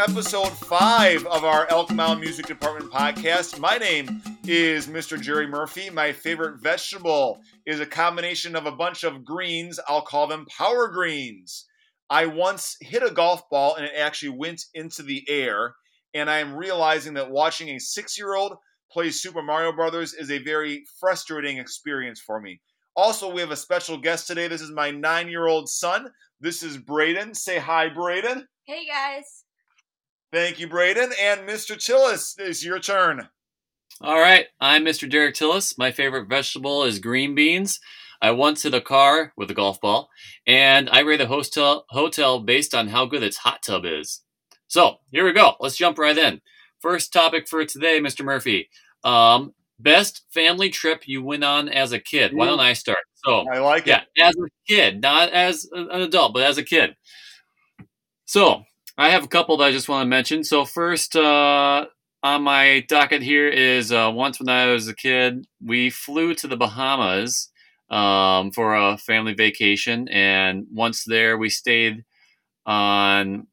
episode five of our Elk Mound Music Department podcast. My name is Mr. Jerry Murphy. My favorite vegetable is a combination of a bunch of greens. I'll call them power greens. I once hit a golf ball and it actually went into the air. And I am realizing that watching a six year old play Super Mario Brothers is a very frustrating experience for me. Also, we have a special guest today. This is my nine year old son. This is Braden. Say hi, Braden. Hey, guys. Thank you, Braden. And Mr. Tillis, it's your turn. All right, I'm Mr. Derek Tillis. My favorite vegetable is green beans. I once hit a car with a golf ball, and I rate a hotel hotel based on how good its hot tub is. So here we go. Let's jump right in. First topic for today, Mr. Murphy. Um, best family trip you went on as a kid. Why don't I start? So I like it. yeah, it. as a kid, not as an adult, but as a kid. So I have a couple that I just want to mention. So first, uh, on my docket here is uh, once when I was a kid, we flew to the Bahamas um, for a family vacation, and once there, we stayed on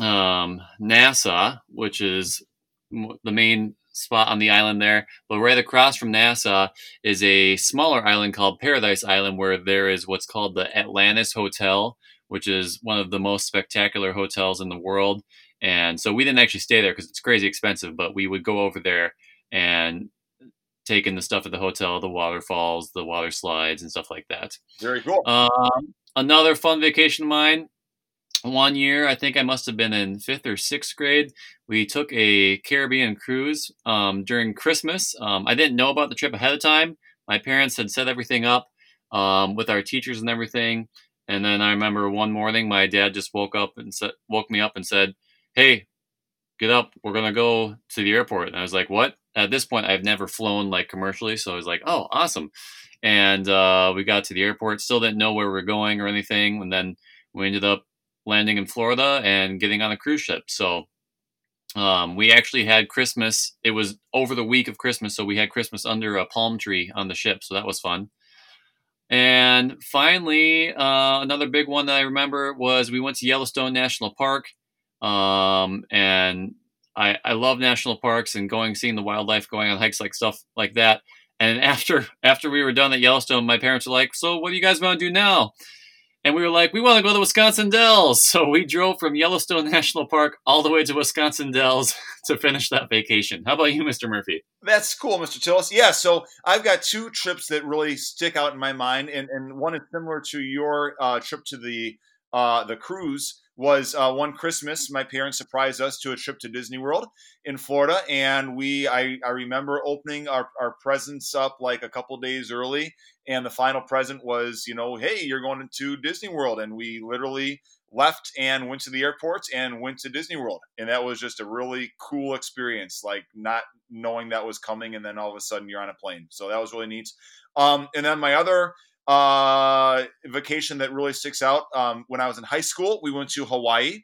um, Nassau, which is the main spot on the island there. But right across from Nassau is a smaller island called Paradise Island, where there is what's called the Atlantis Hotel, which is one of the most spectacular hotels in the world. And so we didn't actually stay there because it's crazy expensive, but we would go over there and take in the stuff at the hotel, the waterfalls, the water slides, and stuff like that. Very cool. Um, another fun vacation of mine one year, I think I must have been in fifth or sixth grade. We took a Caribbean cruise um, during Christmas. Um, I didn't know about the trip ahead of time. My parents had set everything up um, with our teachers and everything. And then I remember one morning, my dad just woke up and said, woke me up and said, "Hey, get up. We're gonna go to the airport." And I was like, "What?" At this point, I've never flown like commercially, so I was like, "Oh, awesome!" And uh, we got to the airport. Still didn't know where we were going or anything. And then we ended up landing in Florida and getting on a cruise ship. So um, we actually had Christmas. It was over the week of Christmas, so we had Christmas under a palm tree on the ship. So that was fun. And finally, uh, another big one that I remember was we went to Yellowstone National Park. Um, and I, I love national parks and going, seeing the wildlife, going on hikes like stuff like that. And after after we were done at Yellowstone, my parents were like, "So what do you guys want to do now?" And we were like, we want to go to Wisconsin Dells. So we drove from Yellowstone National Park all the way to Wisconsin Dells to finish that vacation. How about you, Mr. Murphy? That's cool, Mr. Tillis. Yeah, so I've got two trips that really stick out in my mind, and, and one is similar to your uh, trip to the uh, the cruise was uh, one Christmas. My parents surprised us to a trip to Disney World in Florida, and we I, I remember opening our, our presents up like a couple days early, and the final present was you know hey you're going to Disney World, and we literally left and went to the airport and went to Disney World, and that was just a really cool experience, like not knowing that was coming, and then all of a sudden you're on a plane. So that was really neat. Um, and then my other uh, vacation that really sticks out. Um, when I was in high school, we went to Hawaii,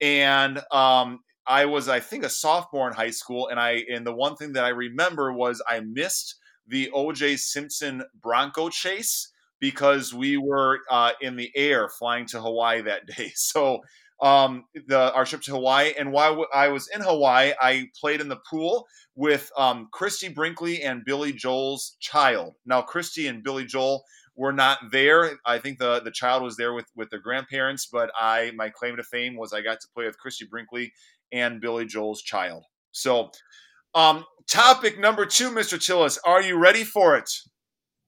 and um, I was, I think, a sophomore in high school. And I, and the one thing that I remember was I missed the O.J. Simpson Bronco chase because we were uh, in the air flying to Hawaii that day. So um, the our trip to Hawaii, and while I was in Hawaii, I played in the pool with um, Christie Brinkley and Billy Joel's child. Now, Christie and Billy Joel were not there. I think the the child was there with with their grandparents, but I my claim to fame was I got to play with Christie Brinkley and Billy Joel's child. So, um, topic number two, Mr. Tillis, are you ready for it?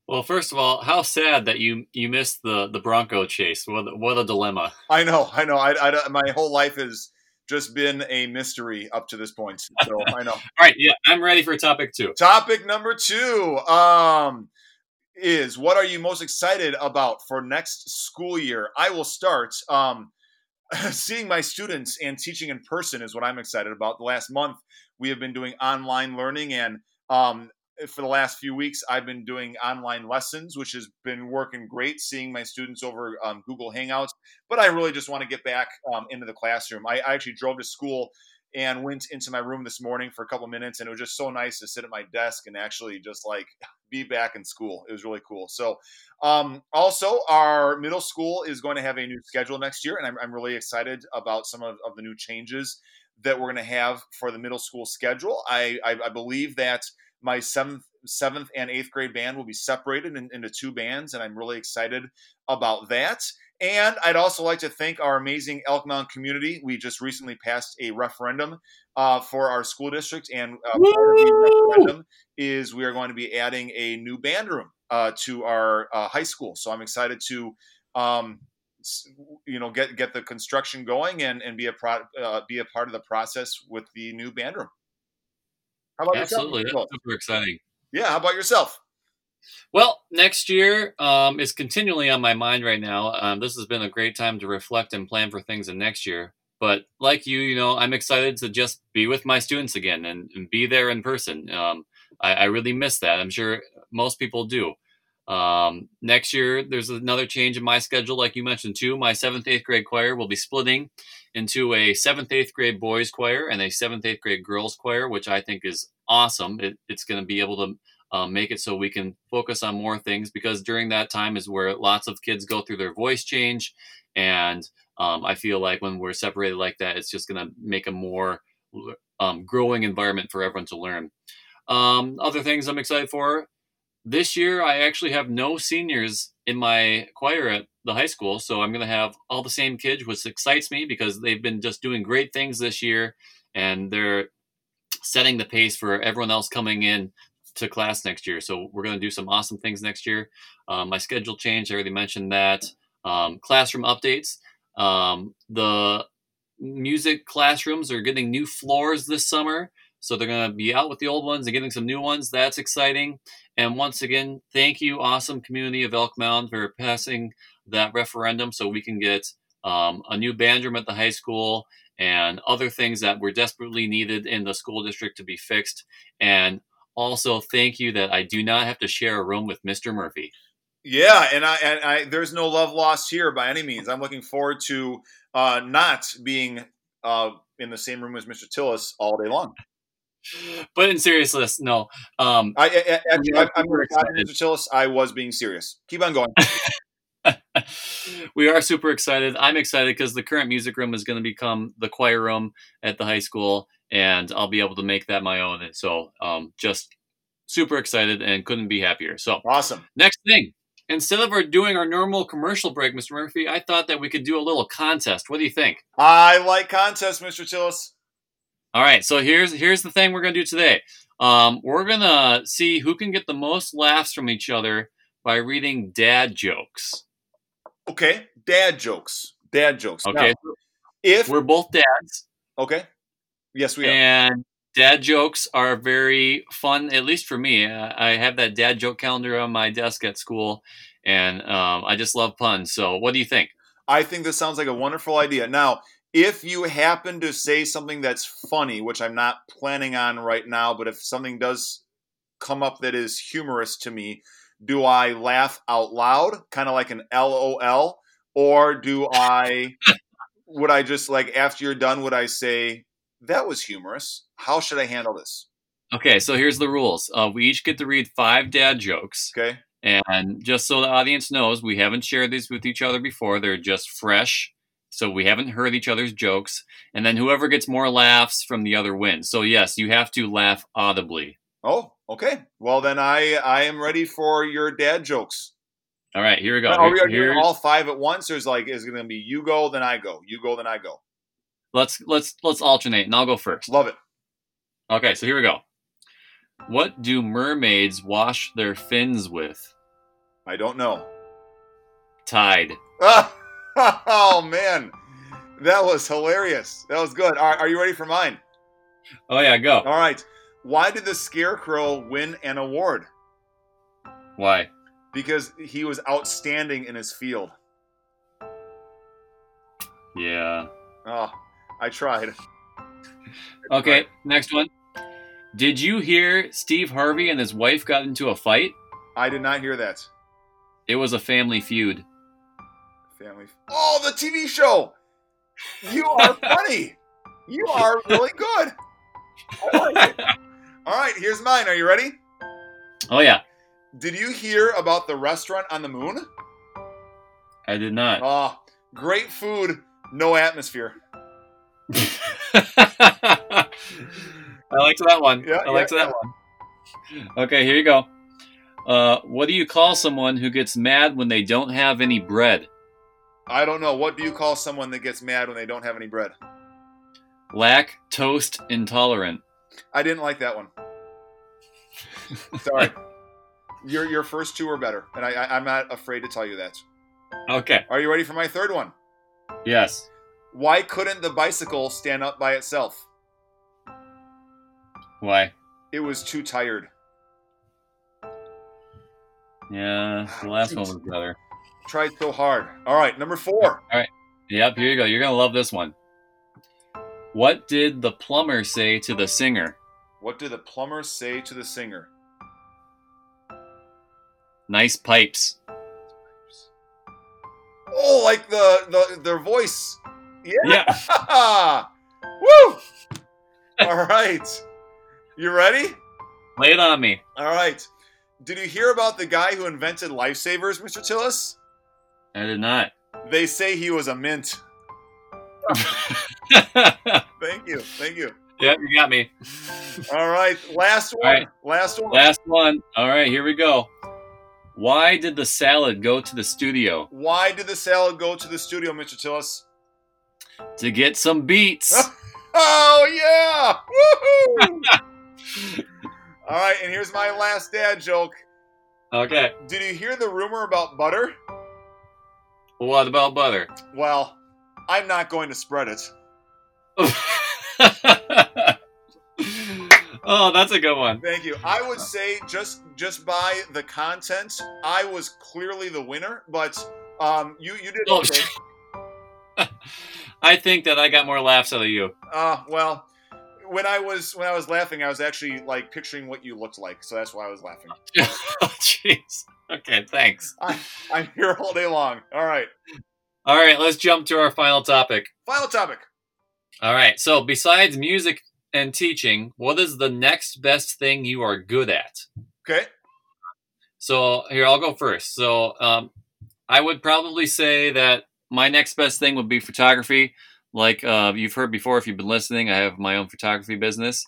Well, first of all, how sad that you you missed the the Bronco chase. What what a dilemma. I know, I know. I, I my whole life has just been a mystery up to this point. So I know. all right, yeah, I'm ready for topic two. Topic number two. Um, is what are you most excited about for next school year? I will start. Um, seeing my students and teaching in person is what I'm excited about. The last month, we have been doing online learning, and um, for the last few weeks, I've been doing online lessons, which has been working great. Seeing my students over um, Google Hangouts, but I really just want to get back um, into the classroom. I, I, actually drove to school and went into my room this morning for a couple minutes, and it was just so nice to sit at my desk and actually just like be back in school. It was really cool. So, um, also, our middle school is going to have a new schedule next year, and I'm, I'm really excited about some of, of the new changes that we're going to have for the middle school schedule. I, I, I believe that my seventh seventh and eighth grade band will be separated in, into two bands, and I'm really excited about that. And I'd also like to thank our amazing Elk Mound community. We just recently passed a referendum uh, for our school district, and uh, part of the referendum is we are going to be adding a new band room uh, to our uh, high school. So I'm excited to, um, you know, get get the construction going and and be a pro- uh, be a part of the process with the new band room. How about Absolutely, that's super exciting. Yeah, how about yourself? Well, next year um, is continually on my mind right now. Um, this has been a great time to reflect and plan for things in next year. But like you, you know, I'm excited to just be with my students again and, and be there in person. Um, I, I, really miss that. I'm sure most people do. Um, next year, there's another change in my schedule, like you mentioned too. My seventh, eighth grade choir will be splitting into a seventh, eighth grade boys choir and a seventh, eighth grade girls choir, which I think is awesome. It, it's going to be able to um, make it so we can focus on more things because during that time is where lots of kids go through their voice change and um, i feel like when we're separated like that it's just going to make a more um, growing environment for everyone to learn um, other things i'm excited for this year i actually have no seniors in my choir at the high school so i'm going to have all the same kids which excites me because they've been just doing great things this year and they're setting the pace for everyone else coming in to class next year. So we're going to do some awesome things next year. Um, my schedule changed. I already mentioned that. Um, classroom updates. Um, the music classrooms are getting new floors this summer. So they're going to be out with the old ones and getting some new ones. That's exciting. And once again, thank you, awesome community of Elk Mound, for passing that referendum so we can get um, a new band room at the high school and other things that were desperately needed in the school district to be fixed. And also thank you that I do not have to share a room with Mr. Murphy. Yeah, and I and I there's no love lost here by any means. I'm looking forward to uh, not being uh, in the same room as Mr. Tillis all day long. But in seriousness, no. Um, I, I, actually, I, I'm Mr. Tillis. I was being serious. Keep on going. we are super excited. I'm excited because the current music room is going to become the choir room at the high school, and I'll be able to make that my own. And so, um, just super excited and couldn't be happier. So awesome. Next thing, instead of our doing our normal commercial break, Mr. Murphy, I thought that we could do a little contest. What do you think? I like contests, Mr. Tillis. All right, so here's here's the thing we're gonna do today. Um, we're gonna see who can get the most laughs from each other by reading dad jokes. Okay, dad jokes. Dad jokes. Okay, now, if we're both dads. Okay. Yes, we are. And dad jokes are very fun, at least for me. I have that dad joke calendar on my desk at school, and um, I just love puns. So, what do you think? I think this sounds like a wonderful idea. Now, if you happen to say something that's funny, which I'm not planning on right now, but if something does come up that is humorous to me, do I laugh out loud, kind of like an LOL, or do I would I just like after you're done would I say that was humorous. How should I handle this? Okay, so here's the rules. Uh, we each get to read five dad jokes. Okay. And just so the audience knows, we haven't shared these with each other before. They're just fresh. So we haven't heard each other's jokes. And then whoever gets more laughs from the other wins. So yes, you have to laugh audibly. Oh, okay. Well then I I am ready for your dad jokes. All right, here we go. Now, are we doing all five at once, or is like is it going to be you go then I go, you go then I go? Let's let's let's alternate, and I'll go first. Love it. Okay, so here we go. What do mermaids wash their fins with? I don't know. Tide. oh man, that was hilarious. That was good. All right, are you ready for mine? Oh yeah, go. All right. Why did the Scarecrow win an award? Why? Because he was outstanding in his field. Yeah. Oh, I tried. Okay, next one. Did you hear Steve Harvey and his wife got into a fight? I did not hear that. It was a family feud. Family. Feud. Oh, the TV show. You are funny. You are really good. I Like All right, here's mine. Are you ready? Oh yeah. Did you hear about the restaurant on the moon? I did not. Oh, great food, no atmosphere. I liked that one. Yeah, I liked yeah, that one. Okay, here you go. Uh, what do you call someone who gets mad when they don't have any bread? I don't know. What do you call someone that gets mad when they don't have any bread? Lactose intolerant. I didn't like that one. Sorry. your your first two are better, and I, I I'm not afraid to tell you that. Okay. Are you ready for my third one? Yes. Why couldn't the bicycle stand up by itself? Why? It was too tired. Yeah, the last one was better. Tried so hard. All right, number four. All right. Yep, here you go. You're gonna love this one. What did the plumber say to the singer? What did the plumber say to the singer? Nice pipes. Oh, like the, the their voice. Yeah. Yeah. Woo! All right. You ready? Lay it on me. All right. Did you hear about the guy who invented lifesavers, Mr. Tillis? I did not. They say he was a mint. Thank you. Thank you. Yeah, you got me. All right. Last one. All right. Last one. Last one. All right, here we go. Why did the salad go to the studio? Why did the salad go to the studio, Mr. Tillis? To get some beats. Oh, yeah. Woohoo! All right. And here's my last dad joke. okay. Did you hear the rumor about butter? What about butter? Well, I'm not going to spread it. oh, that's a good one. Thank you. I would say just just by the content, I was clearly the winner, but um, you you did Oh, okay. I think that I got more laughs out of you. Uh, well, when I was when I was laughing, I was actually like picturing what you looked like, so that's why I was laughing. oh, jeez. Okay, thanks. I'm here all day long. All right, All right, let's jump to our final topic. final topic. All right, so besides music and teaching, what is the next best thing you are good at? Okay, So here, I'll go first. So um, I would probably say that my next best thing would be photography. Like uh, you've heard before, if you've been listening, I have my own photography business.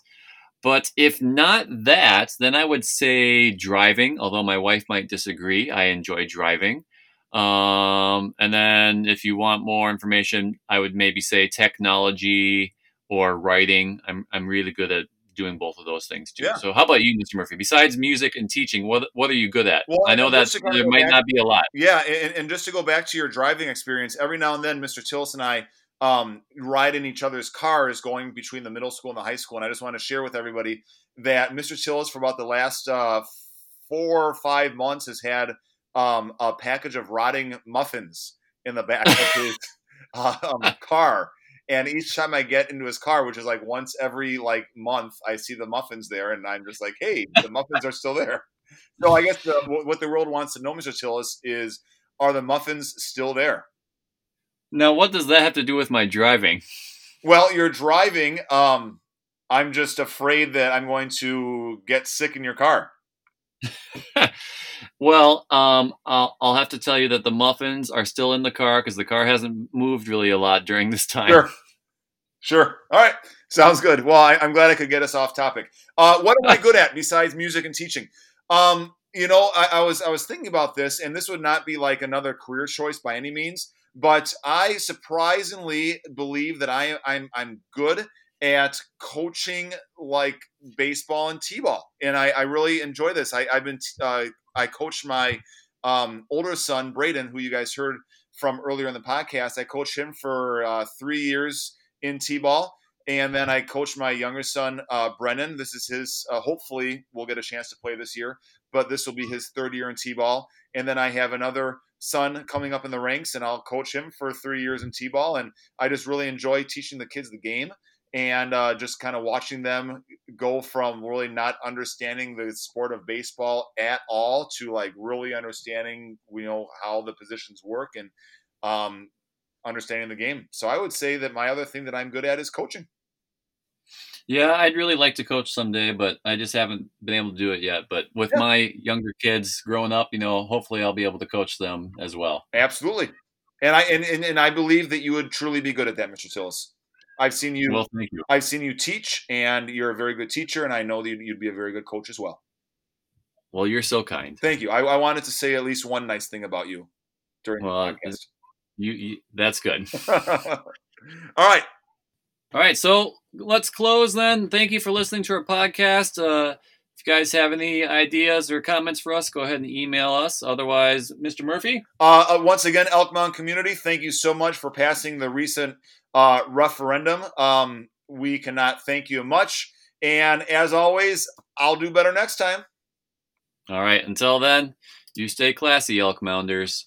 But if not that, then I would say driving. Although my wife might disagree, I enjoy driving. Um, and then if you want more information, I would maybe say technology or writing. I'm I'm really good at doing both of those things too. Yeah. So how about you, Mr. Murphy? Besides music and teaching, what what are you good at? Well, I know that just to kind of there might back- not be a lot. yeah, and, and just to go back to your driving experience, every now and then, Mr. Tillis and I um, ride in each other's cars going between the middle school and the high school, and I just want to share with everybody that Mr. Tillis, for about the last uh, four or five months, has had um, a package of rotting muffins in the back of his um, car. And each time I get into his car, which is like once every like month, I see the muffins there, and I'm just like, "Hey, the muffins are still there." So I guess the, what the world wants to know, Mr. Tillis, is are the muffins still there? Now, what does that have to do with my driving? Well, you're driving. Um, I'm just afraid that I'm going to get sick in your car. well, um, I'll, I'll have to tell you that the muffins are still in the car because the car hasn't moved really a lot during this time. Sure. Sure. All right. Sounds good. Well, I, I'm glad I could get us off topic. Uh, what am I good at besides music and teaching? Um, you know, I, I was I was thinking about this, and this would not be like another career choice by any means, but I surprisingly believe that I I'm I'm good at coaching like baseball and t-ball, and I, I really enjoy this. I, I've been uh, I coached my um, older son Braden, who you guys heard from earlier in the podcast. I coached him for uh, three years in t-ball and then i coached my younger son uh, brennan this is his uh, hopefully we'll get a chance to play this year but this will be his third year in t-ball and then i have another son coming up in the ranks and i'll coach him for three years in t-ball and i just really enjoy teaching the kids the game and uh, just kind of watching them go from really not understanding the sport of baseball at all to like really understanding you know how the positions work and um, understanding the game. So I would say that my other thing that I'm good at is coaching. Yeah, I'd really like to coach someday, but I just haven't been able to do it yet. But with Yeah. my younger kids growing up, you know, hopefully I'll be able to coach them as well. Absolutely. And I and, and, and I believe that you would truly be good at that, Mr. Tillis. I've seen you Well, thank you. I've seen you teach and you're a very good teacher and I know that you'd, be a very good coach as well. Well, you're so kind. Thank you. I, I wanted to say at least one nice thing about you during Well, the podcast. You, you that's good. All right. All right, so let's close then. Thank you for listening to our podcast. Uh, if you guys have any ideas or comments for us, go ahead and email us. Otherwise, Mr. Murphy, Uh, uh, once again, Elk Mound community, thank you so much for passing the recent uh, referendum. Um, we cannot thank you much. And as always, I'll do better next time. all right, until then, you stay classy, Elk Mounders.